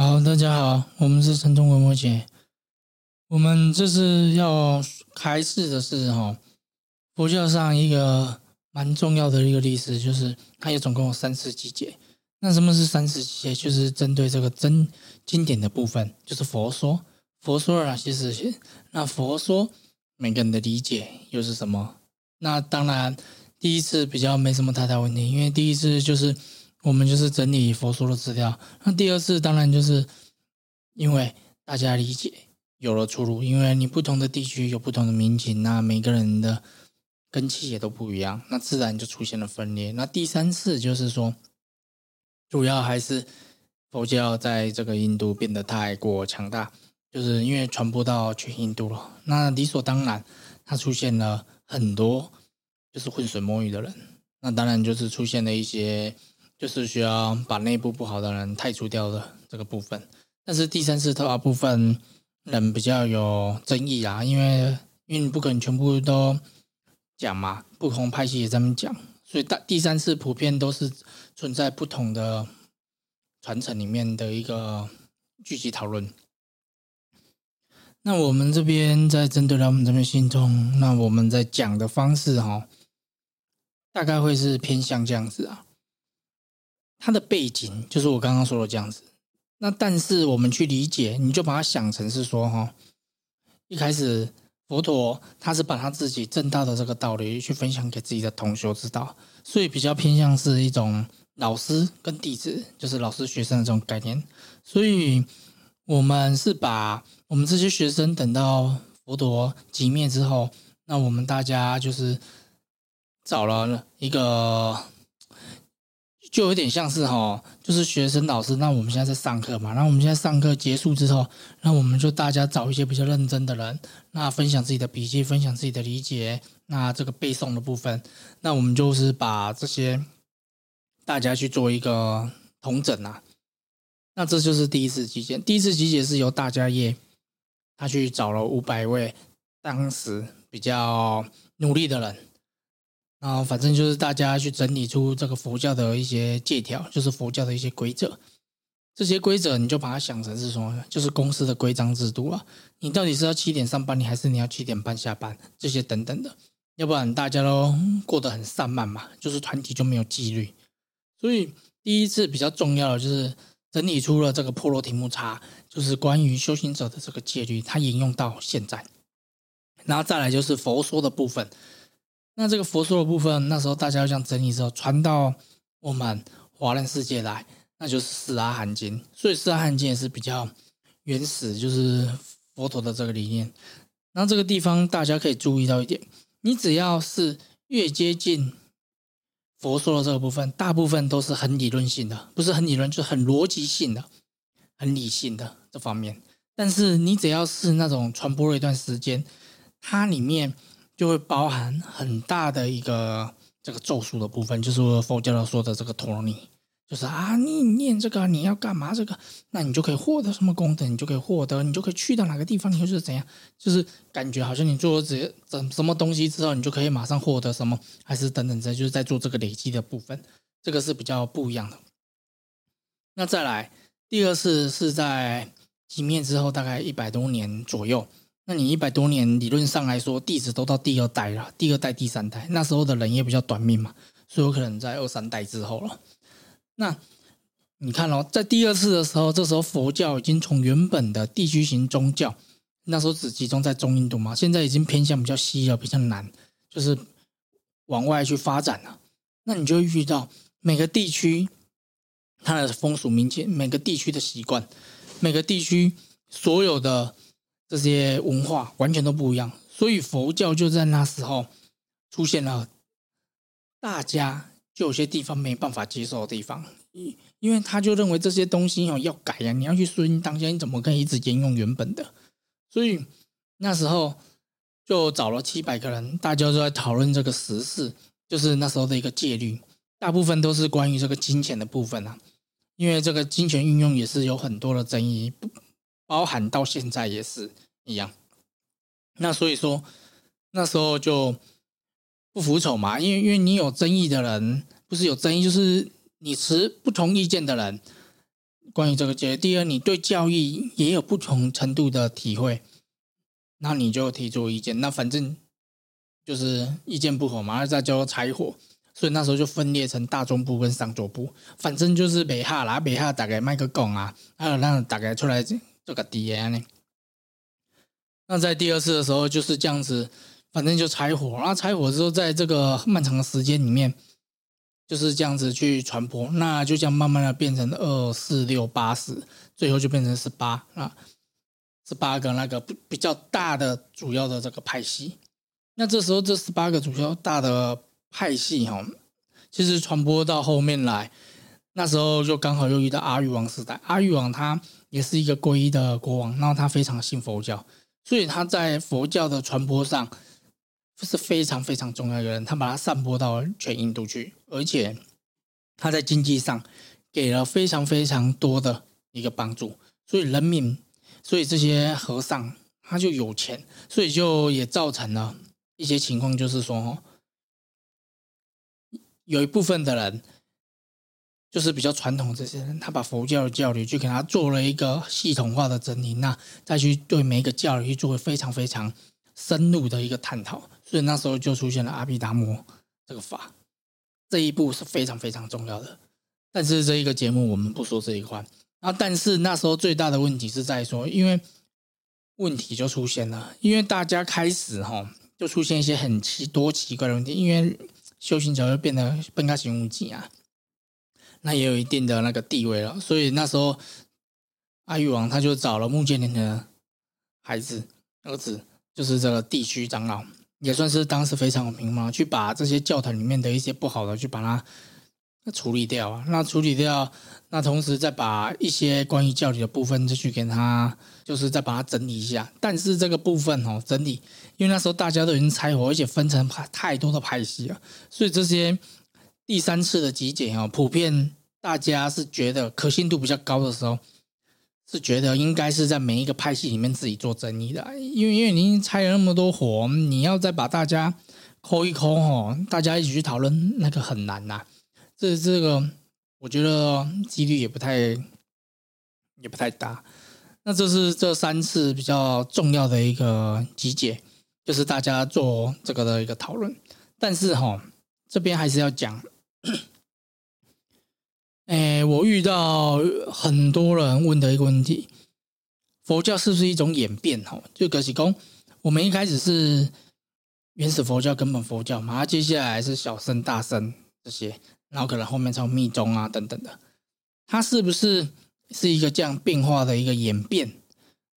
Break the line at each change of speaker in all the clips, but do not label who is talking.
好，大家好，我们是陈忠文摩姐。我们这次要开示的是哈，佛教上一个蛮重要的一个历史，就是它有总共有三次集结。那什么是三次集结？就是针对这个真经典的部分，就是佛说，佛说了哪些事情？那佛说每个人的理解又是什么？那当然，第一次比较没什么太大问题，因为第一次就是我们就是整理佛说的资料。那第二次当然就是因为大家理解有了出入，因为你不同的地区有不同的民情，那每个人的根气也都不一样，那自然就出现了分裂。那第三次就是说，主要还是佛教在这个印度变得太过强大，就是因为传播到全印度了，那理所当然，它出现了。很多就是浑水摸鱼的人，那当然就是出现了一些，就是需要把内部不好的人太除掉的这个部分。但是第三次特化部分人比较有争议啊，因为因为你不可能全部都讲嘛，不同派系也这么讲，所以大第三次普遍都是存在不同的传承里面的一个聚集讨论。那我们这边在针对他们这边信众，那我们在讲的方式哈，大概会是偏向这样子啊。它的背景就是我刚刚说的这样子。那但是我们去理解，你就把它想成是说哈，一开始佛陀他是把他自己正道的这个道理去分享给自己的同学知道，所以比较偏向是一种老师跟弟子，就是老师学生的这种概念。所以我们是把。我们这些学生等到佛陀寂灭之后，那我们大家就是找了一个，就有点像是哈，就是学生老师。那我们现在在上课嘛，然后我们现在上课结束之后，那我们就大家找一些比较认真的人，那分享自己的笔记，分享自己的理解。那这个背诵的部分，那我们就是把这些大家去做一个统整啊。那这就是第一次集结，第一次集结是由大家业。他去找了五百位当时比较努力的人，然后反正就是大家去整理出这个佛教的一些借条，就是佛教的一些规则。这些规则你就把它想成是说，就是公司的规章制度啊。你到底是要七点上班，你还是你要七点半下班？这些等等的，要不然大家都过得很散漫嘛，就是团体就没有纪律。所以第一次比较重要的就是整理出了这个破罗提木叉。就是关于修行者的这个戒律，它引用到现在，然后再来就是佛说的部分。那这个佛说的部分，那时候大家要这样整理之后，传到我们华人世界来，那就是《四阿含经》。所以《四阿含经》也是比较原始，就是佛陀的这个理念。那这个地方大家可以注意到一点，你只要是越接近佛说的这个部分，大部分都是很理论性的，不是很理论，就是很逻辑性的。很理性的这方面，但是你只要是那种传播了一段时间，它里面就会包含很大的一个这个咒术的部分，就是佛教说的这个陀罗尼，就是啊，你念这个你要干嘛？这个，那你就可以获得什么功德？你就可以获得，你就可以去到哪个地方？你就是怎样？就是感觉好像你做了这怎什么东西之后，你就可以马上获得什么？还是等等这就是在做这个累积的部分，这个是比较不一样的。那再来。第二次是在几面之后，大概一百多年左右。那你一百多年，理论上来说，弟子都到第二代了，第二代、第三代，那时候的人也比较短命嘛，所以有可能在二三代之后了。那你看哦，在第二次的时候，这时候佛教已经从原本的地区型宗教，那时候只集中在中印度嘛，现在已经偏向比较西了，比较难，就是往外去发展了。那你就会遇到每个地区。它的风俗民情，每个地区的习惯，每个地区所有的这些文化完全都不一样，所以佛教就在那时候出现了，大家就有些地方没办法接受的地方，因因为他就认为这些东西哦要改呀，你要去顺应当下，你怎么可以一直沿用原本的？所以那时候就找了七百个人，大家都在讨论这个时事，就是那时候的一个戒律。大部分都是关于这个金钱的部分啊，因为这个金钱运用也是有很多的争议，包含到现在也是一样。那所以说那时候就不服从嘛，因为因为你有争议的人，不是有争议，就是你持不同意见的人，关于这个界，第二，你对教育也有不同程度的体会，那你就提出意见。那反正就是意见不合嘛，那再叫柴火。所以那时候就分裂成大中部跟上左部，反正就是北哈啦，北哈大概卖个拱啊，还有让大概出来这个 D N 呢。那在第二次的时候就是这样子，反正就柴火，啊柴火之后，在这个漫长的时间里面。就是这样子去传播，那就这样慢慢的变成二四六八十，最后就变成十八啊，十八个那个比比较大的主要的这个派系。那这时候这十八个主要大的派系哈，其实传播到后面来，那时候就刚好又遇到阿育王时代。阿育王他也是一个皈依的国王，然后他非常信佛教，所以他在佛教的传播上。是非常非常重要的人，他把它散播到全印度去，而且他在经济上给了非常非常多的一个帮助，所以人民，所以这些和尚他就有钱，所以就也造成了一些情况，就是说，有一部分的人就是比较传统这些人，他把佛教的教理去给他做了一个系统化的整理，那再去对每一个教理去做非常非常深入的一个探讨。所以那时候就出现了阿毗达摩这个法，这一步是非常非常重要的。但是这一个节目我们不说这一块。然后，但是那时候最大的问题是在说，因为问题就出现了，因为大家开始哈就出现一些很奇多奇怪的问题，因为修行者就变得更加行无忌啊，那也有一定的那个地位了。所以那时候阿育王他就找了穆建林的孩子儿子，就是这个地区长老。也算是当时非常有名嘛，去把这些教团里面的一些不好的，去把它处理掉啊。那处理掉，那同时再把一些关于教理的部分，就去给他，就是再把它整理一下。但是这个部分哦，整理，因为那时候大家都已经拆伙，而且分成派太多的派系了，所以这些第三次的集检哦，普遍大家是觉得可信度比较高的时候。是觉得应该是在每一个派系里面自己做争议的，因为因为您拆了那么多火，你要再把大家抠一抠哦，大家一起去讨论，那个很难呐。这这个我觉得几率也不太也不太大。那这是这三次比较重要的一个集结，就是大家做这个的一个讨论。但是哈，这边还是要讲。哎，我遇到很多人问的一个问题：佛教是不是一种演变？哦，就葛喜公，我们一开始是原始佛教、根本佛教嘛，接下来是小乘、大乘这些，然后可能后面才有密宗啊等等的，它是不是是一个这样变化的一个演变？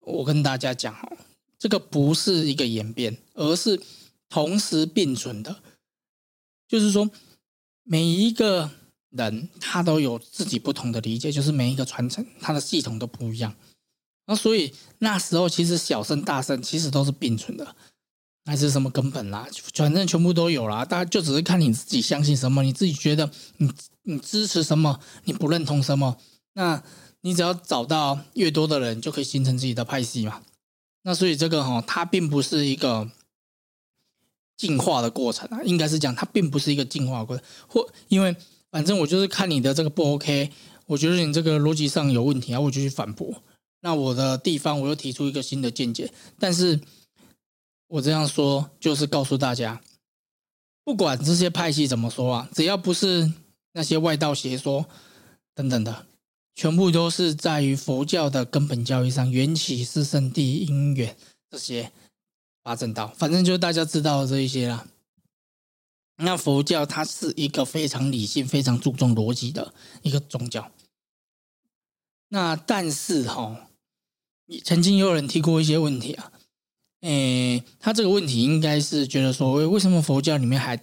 我跟大家讲哦，这个不是一个演变，而是同时并存的，就是说每一个。人他都有自己不同的理解，就是每一个传承，它的系统都不一样。那所以那时候其实小圣大圣其实都是并存的，还是什么根本啦，反正全部都有啦。大家就只是看你自己相信什么，你自己觉得你你支持什么，你不认同什么，那你只要找到越多的人，就可以形成自己的派系嘛。那所以这个哈，它并不是一个进化的过程啊，应该是讲它并不是一个进化过程，或因为。反正我就是看你的这个不 OK，我觉得你这个逻辑上有问题啊，我就去反驳。那我的地方我又提出一个新的见解，但是我这样说就是告诉大家，不管这些派系怎么说啊，只要不是那些外道邪说等等的，全部都是在于佛教的根本教义上，缘起是圣地因缘这些八正道，反正就是大家知道的这一些啦。那佛教它是一个非常理性、非常注重逻辑的一个宗教。那但是哈，曾经有人提过一些问题啊，诶，他这个问题应该是觉得说，为什么佛教里面还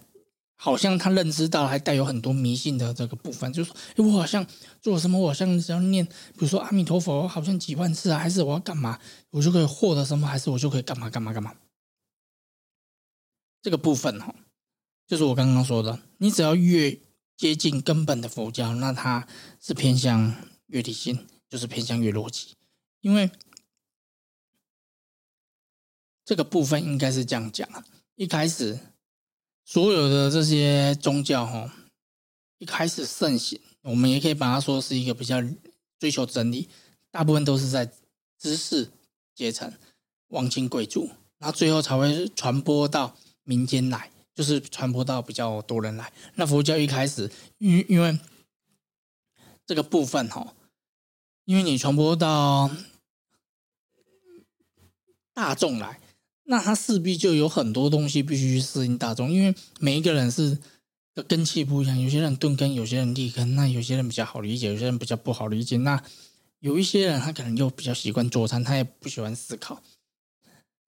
好像他认知到还带有很多迷信的这个部分？就是说，我好像做什么，我好像只要念，比如说阿弥陀佛，好像几万次啊，还是我要干嘛，我就可以获得什么，还是我就可以干嘛干嘛干嘛？这个部分哈。就是我刚刚说的，你只要越接近根本的佛教，那它是偏向越理性，就是偏向越逻辑。因为这个部分应该是这样讲啊，一开始所有的这些宗教哈，一开始盛行，我们也可以把它说是一个比较追求真理，大部分都是在知识阶层、王亲贵族，然后最后才会传播到民间来，就是传播到比较多人来。那佛教一开始，因因为这个部分哈，因为你传播到大众来，那它势必就有很多东西必须适应大众，因为每一个人是。的根气不一样，有些人钝根，有些人立根，那有些人比较好理解，有些人比较不好理解。那有一些人他可能又比较习惯做餐，他也不喜欢思考。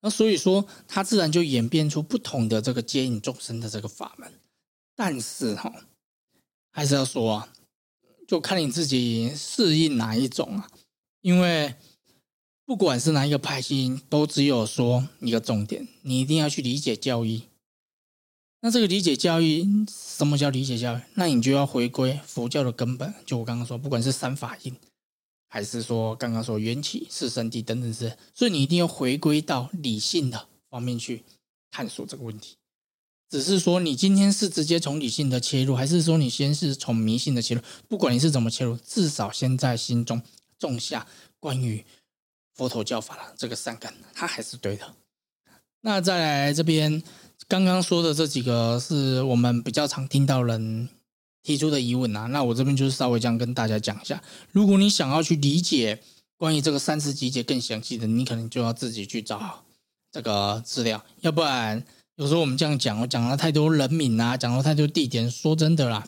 那所以说，他自然就演变出不同的这个接引众生的这个法门。但是哈，还是要说啊，就看你自己适应哪一种啊。因为不管是哪一个派系，都只有说一个重点，你一定要去理解教义。那这个理解教育，什么叫理解教育？那你就要回归佛教的根本。就我刚刚说，不管是三法印，还是说刚刚说缘起、是身体等等是，所以你一定要回归到理性的方面去探索这个问题。只是说，你今天是直接从理性的切入，还是说你先是从迷信的切入？不管你是怎么切入，至少先在心中种下关于佛陀教法的这个善根，它还是对的。那再来这边。刚刚说的这几个是我们比较常听到人提出的疑问啊，那我这边就是稍微这样跟大家讲一下。如果你想要去理解关于这个三次集结更详细的，你可能就要自己去找这个资料，要不然有时候我们这样讲，我讲了太多人名啊，讲了太多地点，说真的啦，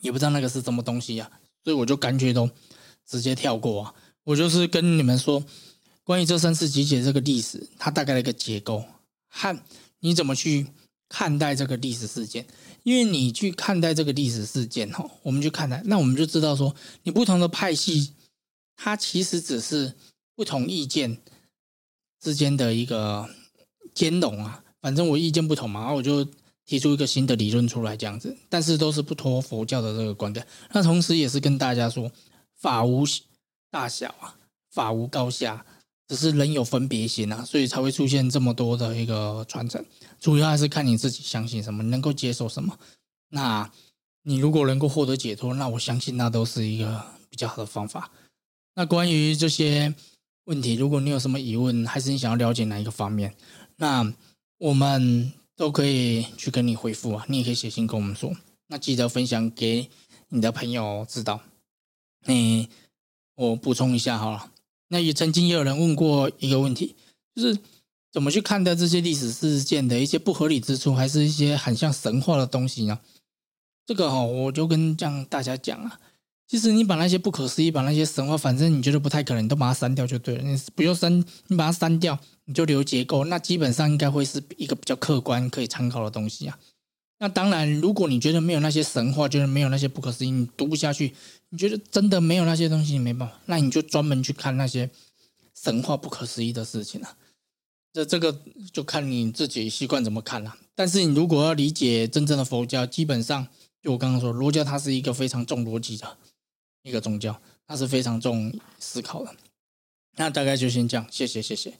也不知道那个是什么东西啊，所以我就干脆都直接跳过啊。我就是跟你们说，关于这三次集结这个历史，它大概的一个结构和。你怎么去看待这个历史事件？因为你去看待这个历史事件，哈，我们去看待，那我们就知道说，你不同的派系，它其实只是不同意见之间的一个兼容啊。反正我意见不同嘛，然后我就提出一个新的理论出来，这样子。但是都是不脱佛教的这个观点。那同时也是跟大家说，法无大小啊，法无高下。只是人有分别心啊，所以才会出现这么多的一个传承。主要还是看你自己相信什么，能够接受什么。那你如果能够获得解脱，那我相信那都是一个比较好的方法。那关于这些问题，如果你有什么疑问，还是你想要了解哪一个方面，那我们都可以去跟你回复啊。你也可以写信跟我们说。那记得分享给你的朋友知道。你我补充一下好了。那也曾经也有人问过一个问题，就是怎么去看待这些历史事件的一些不合理之处，还是一些很像神话的东西呢？这个哈，我就跟这样大家讲啊，其实你把那些不可思议，把那些神话，反正你觉得不太可能，你都把它删掉就对了。你不用删，你把它删掉，你就留结构，那基本上应该会是一个比较客观可以参考的东西啊。那当然，如果你觉得没有那些神话，觉得没有那些不可思议，你读不下去。你觉得真的没有那些东西，你没办法，那你就专门去看那些神话不可思议的事情了。这这个就看你自己习惯怎么看了。但是你如果要理解真正的佛教，基本上就我刚刚说，儒教它是一个非常重逻辑的一个宗教，它是非常重思考的。那大概就先这样，谢谢，谢谢。